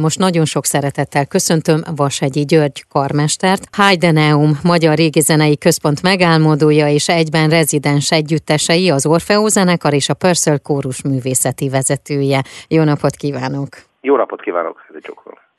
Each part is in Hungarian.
Most nagyon sok szeretettel köszöntöm Vasegyi György karmestert, Heideneum Magyar Régizenei Központ megálmodója és egyben rezidens együttesei, az Orfeó zenekar és a Purcell kórus művészeti vezetője. Jó napot kívánok! Jó napot kívánok, egy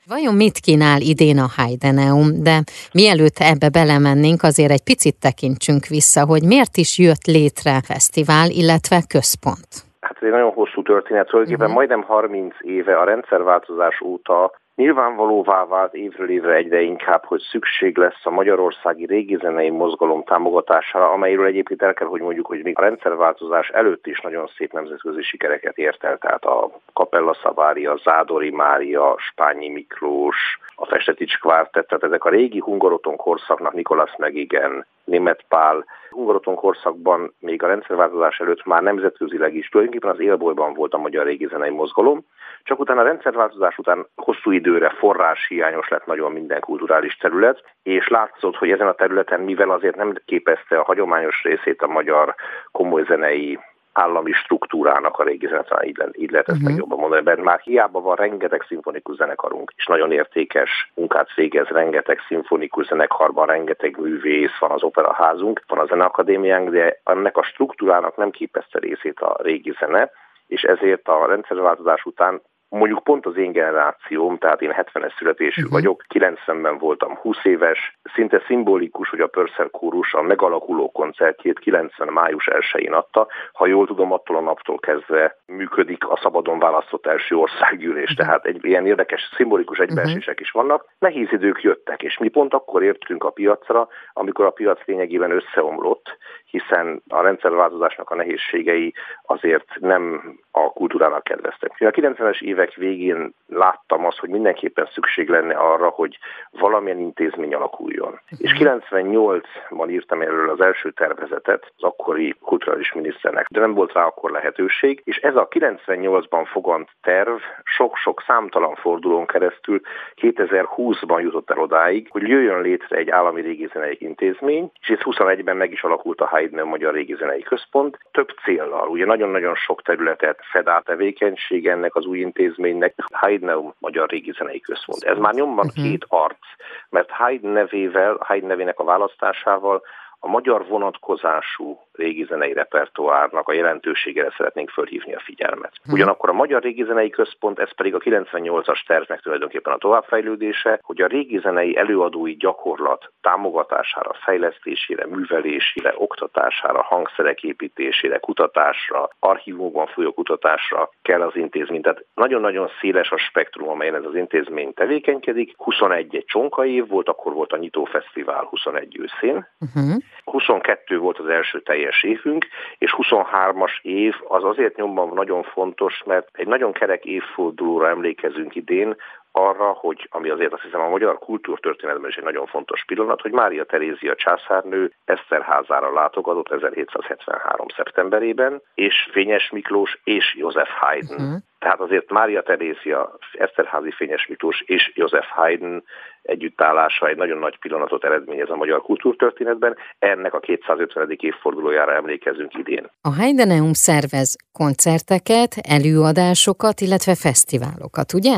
Vajon mit kínál idén a Heideneum, de mielőtt ebbe belemennénk, azért egy picit tekintsünk vissza, hogy miért is jött létre fesztivál, illetve központ ez egy nagyon hosszú történet, tulajdonképpen uh-huh. majdnem 30 éve a rendszerváltozás óta Nyilvánvalóvá vált évről évre egyre inkább, hogy szükség lesz a magyarországi régi zenei mozgalom támogatására, amelyről egyébként el kell, hogy mondjuk, hogy még a rendszerváltozás előtt is nagyon szép nemzetközi sikereket ért el, tehát a Capella Szavária, Zádori Mária, Spányi Miklós, a Festetics Kvártett, tehát ezek a régi hungaroton korszaknak Nikolas Megigen, Német Pál, hungaroton korszakban még a rendszerváltozás előtt már nemzetközileg is. Tulajdonképpen az élbolyban volt a magyar régi zenei mozgalom, csak utána a rendszerváltozás után hosszú időre forrás hiányos lett nagyon minden kulturális terület, és látszott, hogy ezen a területen, mivel azért nem képezte a hagyományos részét a magyar komoly zenei állami struktúrának a régi zenetán, így, így lehet ezt uh-huh. legjobban mondani, mert már hiába van rengeteg szimfonikus zenekarunk, és nagyon értékes munkát végez, rengeteg szimfonikus zenekarban, rengeteg művész van az operaházunk, van a zeneakadémiánk, de ennek a struktúrának nem képezte részét a régi zene, és ezért a rendszerváltozás után mondjuk pont az én generációm, tehát én 70-es születésű uh-huh. vagyok, 90-ben voltam 20 éves, szinte szimbolikus, hogy a Pörsszer kórus a megalakuló koncertjét 90. május 1-én adta. Ha jól tudom, attól a naptól kezdve működik a szabadon választott első országgyűlés, tehát egy ilyen érdekes, szimbolikus egybeesések uh-huh. is vannak. Nehéz idők jöttek, és mi pont akkor értünk a piacra, amikor a piac lényegében összeomlott, hiszen a rendszerváltozásnak a nehézségei azért nem a kultúrának kedveztek. A 90-es évek végén láttam azt, hogy mindenképpen szükség lenne arra, hogy valamilyen intézmény alakuljon. És 98-ban írtam erről az első tervezetet az akkori kulturális miniszternek, de nem volt rá akkor lehetőség, és ez a 98-ban fogant terv sok-sok számtalan fordulón keresztül 2020-ban jutott el odáig, hogy jöjjön létre egy állami régizenei intézmény, és ez 21-ben meg is alakult a Haydn Magyar Régizenei Központ, több céllal, ugye nagyon-nagyon sok területet fed át tevékenység ennek az új intézménynek, Haydn Magyar Régizenei Központ. Ez már nyomban uh-huh. két arc, mert Haydn nevével, Haydn nevének a választásával a magyar vonatkozású régi zenei repertoárnak a jelentőségére szeretnénk fölhívni a figyelmet. Mhm. Ugyanakkor a Magyar Régi Zenei Központ, ez pedig a 98-as tervnek tulajdonképpen a továbbfejlődése, hogy a régi zenei előadói gyakorlat támogatására, fejlesztésére, művelésére, oktatására, hangszerek építésére, kutatásra, archívumokban folyó kutatásra kell az intézmény. Tehát nagyon-nagyon széles a spektrum, amelyen ez az intézmény tevékenykedik. 21 egy csonka év volt, akkor volt a nyitófesztivál 21 őszén. Uh-huh. 22 volt az első teljes évünk, és 23-as év az azért nyomban nagyon fontos, mert egy nagyon kerek évfordulóra emlékezünk idén, arra, hogy ami azért azt hiszem a magyar kultúrtörténetben is egy nagyon fontos pillanat, hogy Mária Terézia császárnő Eszterházára látogatott 1773. szeptemberében, és Fényes Miklós és József Haydn. Uh-huh. Tehát azért Mária Terézia, Eszterházi Fényes Miklós és József Haydn együttállása egy nagyon nagy pillanatot eredményez a magyar kultúrtörténetben. Ennek a 250. évfordulójára emlékezünk idén. A Heideneum szervez koncerteket, előadásokat, illetve fesztiválokat, ugye?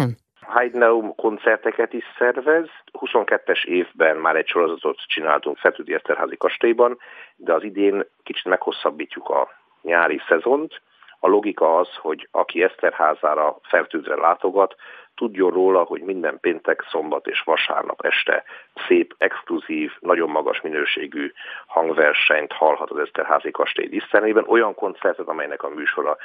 Heidenaum koncerteket is szervez. 22-es évben már egy sorozatot csináltunk Szentüdi Eszterházi kastélyban, de az idén kicsit meghosszabbítjuk a nyári szezont. A logika az, hogy aki Eszterházára fertőzre látogat, tudjon róla, hogy minden péntek, szombat és vasárnap este szép, exkluzív, nagyon magas minőségű hangversenyt hallhat az Eszterházi kastély dísztermében, olyan koncertet, amelynek a műsora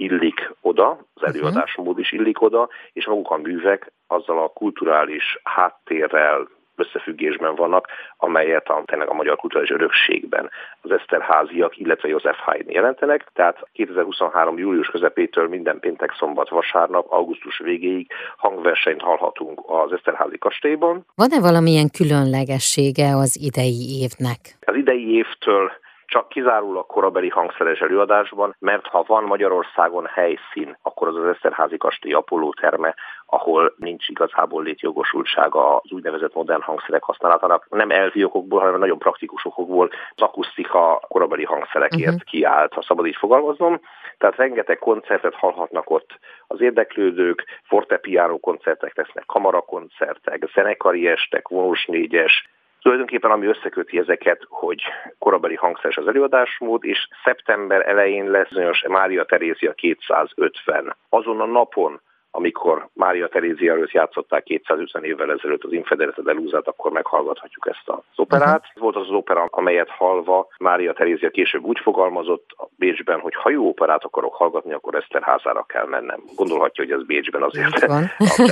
illik oda, az mhm. előadásmód is illik oda, és maguk a művek azzal a kulturális háttérrel, összefüggésben vannak, amelyet a, tényleg a magyar kulturális örökségben az Eszterháziak, illetve József Haydn jelentenek. Tehát 2023. július közepétől minden péntek, szombat, vasárnap, augusztus végéig hangversenyt hallhatunk az Eszterházi kastélyban. Van-e valamilyen különlegessége az idei évnek? Az idei évtől csak kizárólag korabeli hangszeres előadásban, mert ha van Magyarországon helyszín, akkor az az Eszterházi Kastély Apollo terme, ahol nincs igazából létjogosultsága az úgynevezett modern hangszerek használatának. Nem elvi okokból, hanem nagyon praktikus okokból az akusztika korabeli hangszerekért uh-huh. kiállt, ha szabad így fogalmaznom. Tehát rengeteg koncertet hallhatnak ott az érdeklődők, fortepiano koncertek lesznek, kamarakoncertek, zenekari estek, vonós négyes, Tulajdonképpen ami összeköti ezeket, hogy korabeli hangszeres az előadásmód, és szeptember elején lesz bizonyos Mária Terézia 250. Azon a napon, amikor Mária Terézia előtt játszották 250 évvel ezelőtt az Infederete Delúzát, akkor meghallgathatjuk ezt az operát. Uh-huh. Volt az az opera, amelyet halva Mária Terézia később úgy fogalmazott a Bécsben, hogy ha jó operát akarok hallgatni, akkor Eszterházára kell mennem. Gondolhatja, hogy ez Bécsben azért a,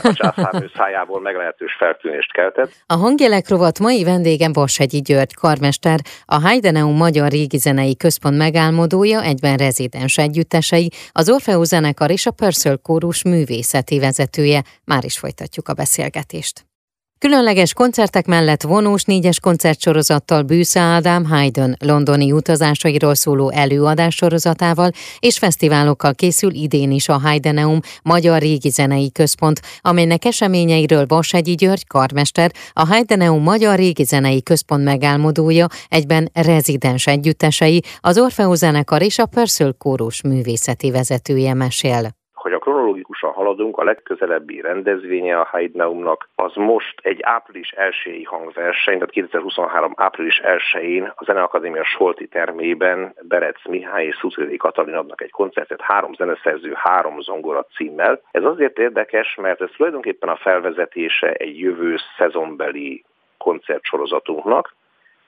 a császárnő szájából meglehetős feltűnést keltett. A hangjelek rovat mai vendégem Vashegyi György, karmester, a Heideneum Magyar Régi Központ megálmodója, egyben rezidens együttesei, az Orfeó zenekar és a Purcell kórus művész művészeti vezetője. Már is folytatjuk a beszélgetést. Különleges koncertek mellett vonós négyes koncertsorozattal Bűsze Ádám Haydn londoni utazásairól szóló előadás sorozatával és fesztiválokkal készül idén is a Haydeneum Magyar Régi Zenei Központ, amelynek eseményeiről Vasegyi György karmester, a Haydeneum Magyar Régi Zenei Központ megálmodója, egyben rezidens együttesei, az Orfeó zenekar és a Purcell kórus művészeti vezetője mesél hogy a kronológikusan haladunk, a legközelebbi rendezvénye a Haidnaumnak az most egy április 1 hangverseny, tehát 2023 április 1-én a Zeneakadémia Solti termében Berec Mihály és Szuszédi Katalin adnak egy koncertet három zeneszerző, három zongora címmel. Ez azért érdekes, mert ez tulajdonképpen a felvezetése egy jövő szezonbeli koncertsorozatunknak,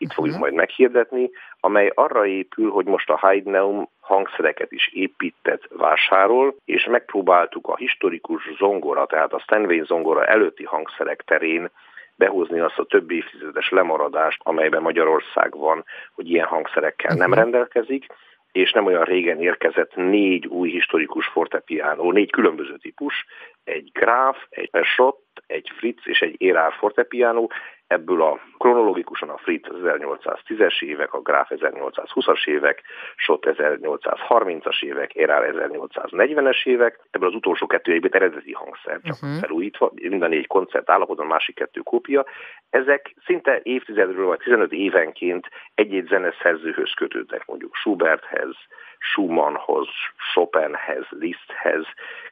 itt fogjuk mhm. majd meghirdetni, amely arra épül, hogy most a Haydneum hangszereket is épített, vásárol, és megpróbáltuk a historikus zongora, tehát a Stanway zongora előtti hangszerek terén behozni azt a több évtizedes lemaradást, amelyben Magyarország van, hogy ilyen hangszerekkel nem mhm. rendelkezik, és nem olyan régen érkezett négy új historikus fortepiánó, négy különböző típus, egy Graf, egy Peugeot, egy Fritz és egy Érár fortepiánó, ebből a kronológikusan a Fritz 1810-es évek, a Graf 1820-as évek, Schott 1830-as évek, Érár 1840-es évek, ebből az utolsó kettő évben eredeti hangszer, csak uh-huh. felújítva, mind a négy koncert állapotban, a másik kettő kópia. Ezek szinte évtizedről vagy 15 évenként egy-egy zeneszerzőhöz kötődnek, mondjuk Schuberthez, Schumannhoz, Chopinhez, Liszthez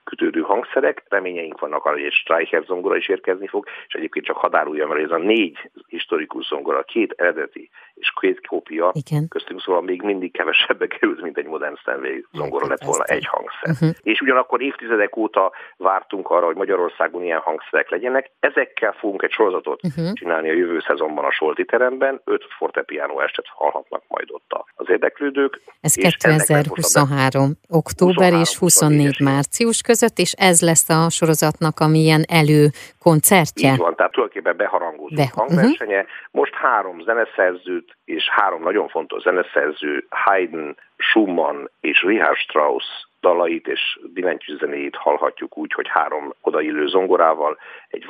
kötődő hangszerek. Reményeink vannak arra, hogy egy Streicher zongora is érkezni fog, és egyébként csak hadáruljam, mert ez a négy historikus zongora, két eredeti és két kópia, Igen. köztünk szóval még mindig kevesebbe került, mint egy modern Stanley zongora lett volna egy hangszer. Uh-huh. És ugyanakkor évtizedek óta vártunk arra, hogy Magyarországon ilyen hangszerek legyenek. Ezekkel fogunk egy sorozatot uh-huh. csinálni a jövő szezonban a Solti teremben. Öt fortepiano estet hallhatnak majd ott az érdeklődők. Ez 2023. október 23, és 24 március között, és ez lesz a sorozatnak a milyen elő koncertje. Így van, tehát tulajdonképpen beharangozó Be- hangversenye. Uh-huh. Most három zeneszerzőt és három nagyon fontos zeneszerző, Haydn, Schumann és Richard Strauss dalait és billentyűs zenéjét hallhatjuk úgy, hogy három odaillő zongorával, egy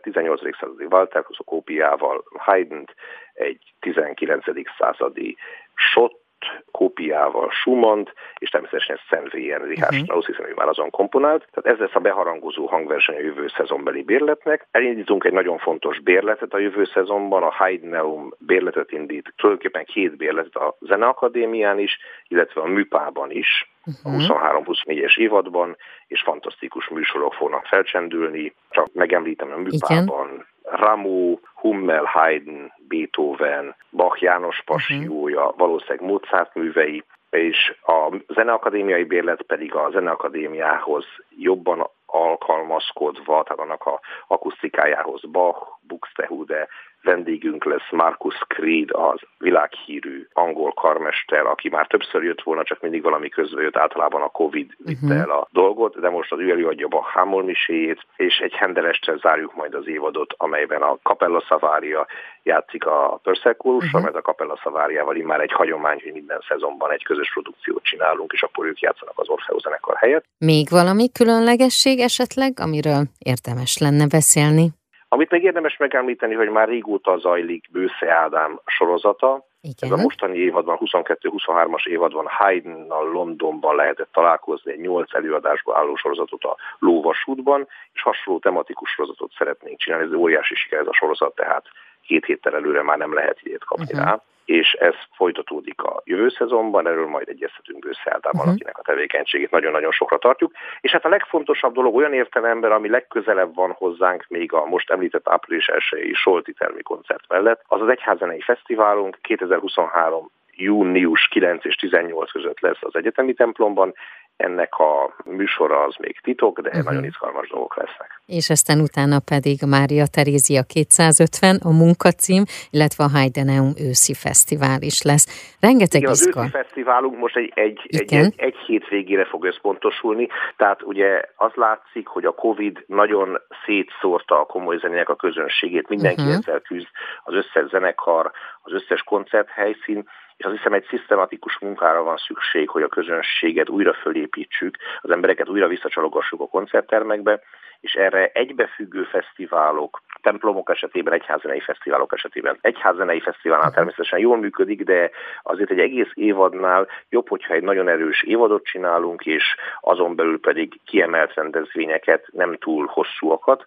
18. századi Walter kópiával, Haydn, egy 19. századi Schott kópiával Schumann, és természetesen Szentvélyen Richard uh-huh. Strauss, hiszen ő már azon komponált. Tehát ez lesz a beharangozó hangverseny a jövő szezonbeli bérletnek. Elindítunk egy nagyon fontos bérletet a jövő szezonban, a Haydneum bérletet indít, tulajdonképpen két bérletet a Zeneakadémián is, illetve a Műpában is, a 23-24-es évadban, és fantasztikus műsorok fognak felcsendülni. Csak megemlítem a Műpában, Igen. Rameau, Hummel, Haydn, Beethoven, Bach János passiója, uh-huh. valószínűleg Mozart művei, és a Zeneakadémiai bérlet pedig a Zeneakadémiához jobban alkalmazkodva, tehát annak a akusztikájához Bach, Buxtehude, vendégünk lesz Marcus Creed, az világhírű angol karmester, aki már többször jött volna, csak mindig valami közben jött, általában a Covid vitte uh-huh. el a dolgot, de most az ő előadja a Hámol miséjét, és egy hendelestre zárjuk majd az évadot, amelyben a Capella Savaria játszik a Purcell uh-huh. mert a Capella Savariával immár egy hagyomány, hogy minden szezonban egy közös produkciót csinálunk, és akkor ők játszanak az Orfeo zenekar helyett. Még valami különlegesség esetleg, amiről érdemes lenne beszélni? Amit még érdemes megemlíteni, hogy már régóta zajlik Bősze Ádám sorozata, Igen. Ez a mostani évadban, 22-23-as évadban Haydn-nal Londonban lehetett találkozni egy nyolc előadásba álló sorozatot a Lóvasútban, és hasonló tematikus sorozatot szeretnénk csinálni. Ez óriási siker ez a sorozat, tehát két héttel előre már nem lehet idét kapni uh-huh. rá és ez folytatódik a jövő szezonban, erről majd egyeztetünk őszerdában, uh-huh. akinek a tevékenységét nagyon-nagyon sokra tartjuk. És hát a legfontosabb dolog olyan értelemben, ami legközelebb van hozzánk még a most említett április 1 Solti koncert mellett, az az Egyházenei Fesztiválunk 2023 június 9 és 18 között lesz az egyetemi templomban, ennek a műsora az még titok, de uh-huh. nagyon izgalmas dolgok lesznek. És aztán utána pedig Mária Terézia 250, a munkacím, illetve a Heideneum őszi fesztivál is lesz. Rengeteg Igen, az őszi fesztiválunk most egy, egy, egy, egy, egy hétvégére fog összpontosulni, tehát ugye az látszik, hogy a Covid nagyon szétszórta a komoly zenének a közönségét, mindenki uh-huh. ezzel küzd, az összes zenekar, az összes koncerthelyszín, és azt hiszem egy szisztematikus munkára van szükség, hogy a közönséget újra fölépítsük, az embereket újra visszacsalogassuk a koncerttermekbe, és erre egybefüggő fesztiválok, templomok esetében, egyházenei fesztiválok esetében, egyházenei fesztiválnál természetesen jól működik, de azért egy egész évadnál jobb, hogyha egy nagyon erős évadot csinálunk, és azon belül pedig kiemelt rendezvényeket, nem túl hosszúakat,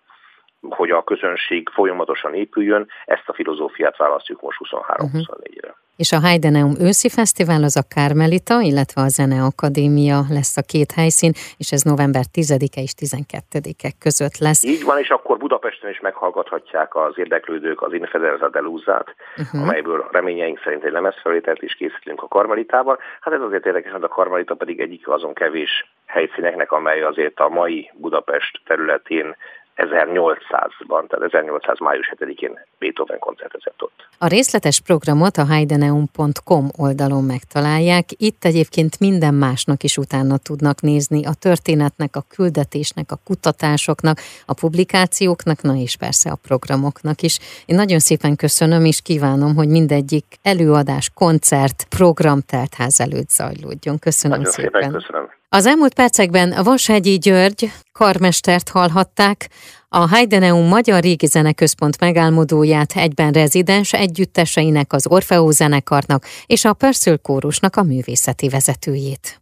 hogy a közönség folyamatosan épüljön, ezt a filozófiát választjuk most 23-24-re. Uh-huh. És a Heideneum őszi fesztivál az a Kármelita, illetve a Zeneakadémia lesz a két helyszín, és ez november 10-e és 12-e között lesz. Így van, és akkor Budapesten is meghallgathatják az érdeklődők az Infederza Delúzát, uh-huh. amelyből reményeink szerint egy lemezfelvételt is készítünk a Karmelitában. Hát ez azért érdekes, hogy a Karmelita pedig egyik azon kevés helyszíneknek, amely azért a mai Budapest területén 1800-ban, tehát 1800. május 7-én Beethoven koncertezett ott. A részletes programot a heideneum.com oldalon megtalálják. Itt egyébként minden másnak is utána tudnak nézni, a történetnek, a küldetésnek, a kutatásoknak, a publikációknak, na és persze a programoknak is. Én nagyon szépen köszönöm, és kívánom, hogy mindegyik előadás, koncert, program teltház előtt zajlódjon. Köszönöm nagyon szépen. szépen köszönöm. Az elmúlt percekben Vashegyi György karmestert hallhatták, a Heideneum Magyar Régi Zeneközpont megálmodóját egyben rezidens együtteseinek, az Orfeó zenekarnak és a Pörszül kórusnak a művészeti vezetőjét.